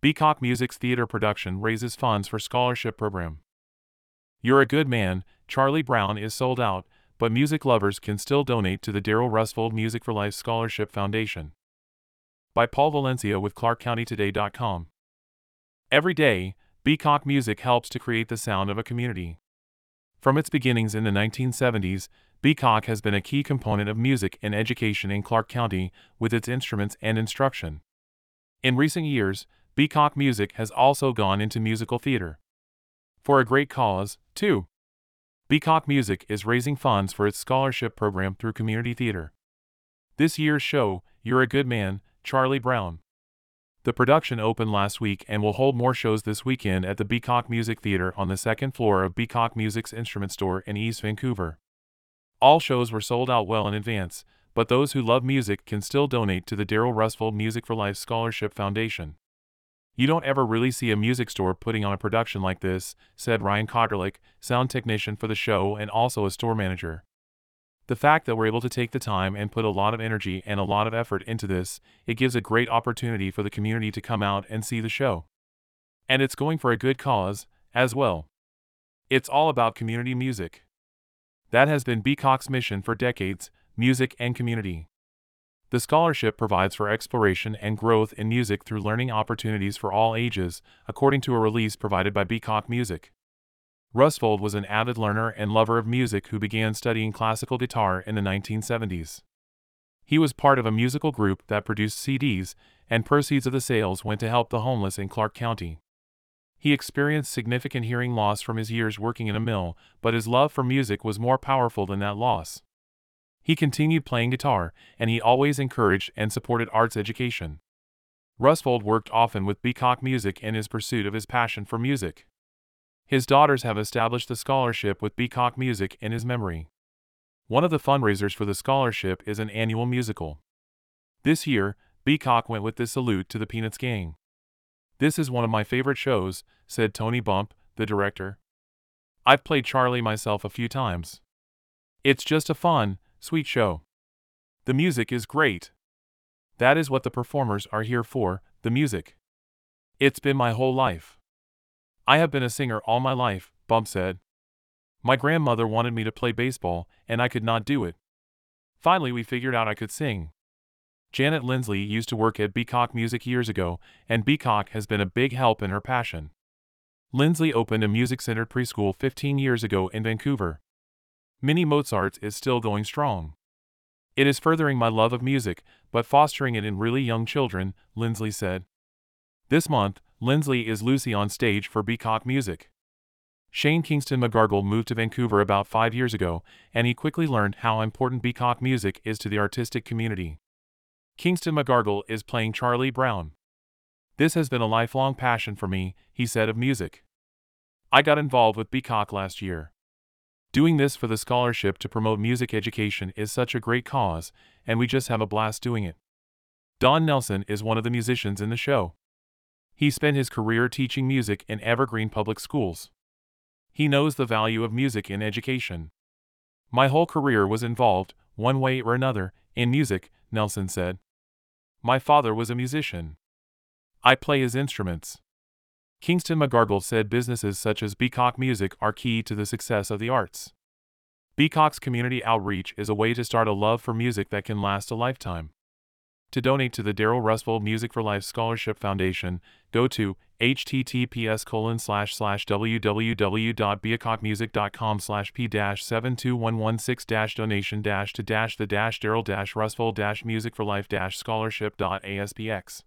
Beacock Music's theater production raises funds for scholarship program. You're a Good Man, Charlie Brown is sold out, but music lovers can still donate to the Daryle Rustvold Music for Life Scholarship Foundation. By Paul Valencia with ClarkCountyToday.com. Every day, Beacock Music helps to create the sound of a community. From its beginnings in the 1970s, Beacock has been a key component of music and education in Clark County with its instruments and instruction. In recent years, Beacock Music has also gone into musical theater. For a great cause, too. Beacock Music is raising funds for its scholarship program through community theater. This year's show, You're a Good Man, Charlie Brown. The production opened last week and will hold more shows this weekend at the Beacock Music Theater on the second floor of Beacock Music's instrument store in East Vancouver. All shows were sold out well in advance, but those who love music can still donate to the Daryle Rustvold Music for Life Scholarship Foundation. You don't ever really see a music store putting on a production like this, said Ryan Cotterlick, sound technician for the show and also a store manager. The fact that we're able to take the time and put a lot of energy and a lot of effort into this, it gives a great opportunity for the community to come out and see the show. And it's going for a good cause, as well. It's all about community music. That has been Beacock's mission for decades music and community. The scholarship provides for exploration and growth in music through learning opportunities for all ages, according to a release provided by Beacock Music. Rustvold was an avid learner and lover of music who began studying classical guitar in the 1970s. He was part of a musical group that produced CDs, and proceeds of the sales went to help the homeless in Clark County. He experienced significant hearing loss from his years working in a mill, but his love for music was more powerful than that loss. He continued playing guitar, and he always encouraged and supported arts education. Rustvold worked often with Beacock Music in his pursuit of his passion for music. His daughters have established the scholarship with Beacock Music in his memory. One of the fundraisers for the scholarship is an annual musical. This year, Beacock went with this salute to the Peanuts Gang. This is one of my favorite shows, said Tony Bump, the director. I've played Charlie myself a few times. It's just a fun, sweet show. The music is great. That is what the performers are here for the music. It's been my whole life. I have been a singer all my life, Bump said. My grandmother wanted me to play baseball, and I could not do it. Finally, we figured out I could sing. Janet Lindsley used to work at Beacock Music years ago, and Beacock has been a big help in her passion. Lindsley opened a music centered preschool 15 years ago in Vancouver. Mini Mozarts is still going strong. It is furthering my love of music, but fostering it in really young children, Lindsley said. This month, Lindsley is Lucy on stage for Beacock Music. Shane Kingston McGargle moved to Vancouver about five years ago, and he quickly learned how important Beacock music is to the artistic community. Kingston McGargle is playing Charlie Brown. This has been a lifelong passion for me, he said of music. I got involved with Beacock last year. Doing this for the scholarship to promote music education is such a great cause, and we just have a blast doing it. Don Nelson is one of the musicians in the show. He spent his career teaching music in Evergreen Public Schools. He knows the value of music in education. My whole career was involved, one way or another, in music, Nelson said. My father was a musician. I play his instruments. Kingston McGargle said businesses such as Beacock Music are key to the success of the arts. Beacock's community outreach is a way to start a love for music that can last a lifetime. To donate to the Daryle Rustvold Music for Life Scholarship Foundation, go to https colon slash slash www.beacockmusic.com slash p dash 72116 dash donation to dash the dash Daryle dash Rustvold dash music for life dash scholarship dot aspx.